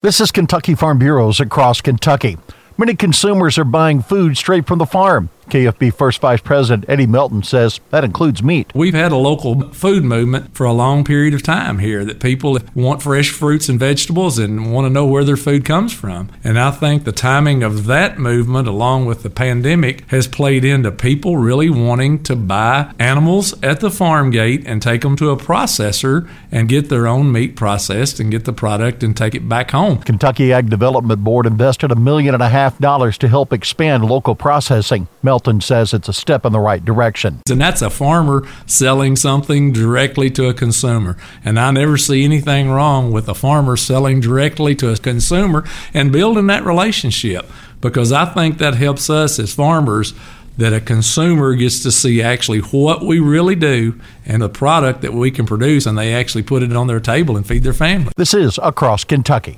This is Kentucky Farm Bureaus across Kentucky. Many consumers are buying food straight from the farm. KFB First Vice President Eddie Melton says that includes meat. We've had a local food movement for a long period of time here that people want fresh fruits and vegetables and want to know where their food comes from. And I think the timing of that movement, along with the pandemic, has played into people really wanting to buy animals at the farm gate and take them to a processor and get their own meat processed and get the product and take it back home. Kentucky Ag Development Board invested a million and a half dollars to help expand local processing. Melton says it's a step in the right direction. And that's a farmer selling something directly to a consumer. And I never see anything wrong with a farmer selling directly to a consumer and building that relationship because I think that helps us as farmers that a consumer gets to see actually what we really do and the product that we can produce and they actually put it on their table and feed their family. This is Across Kentucky.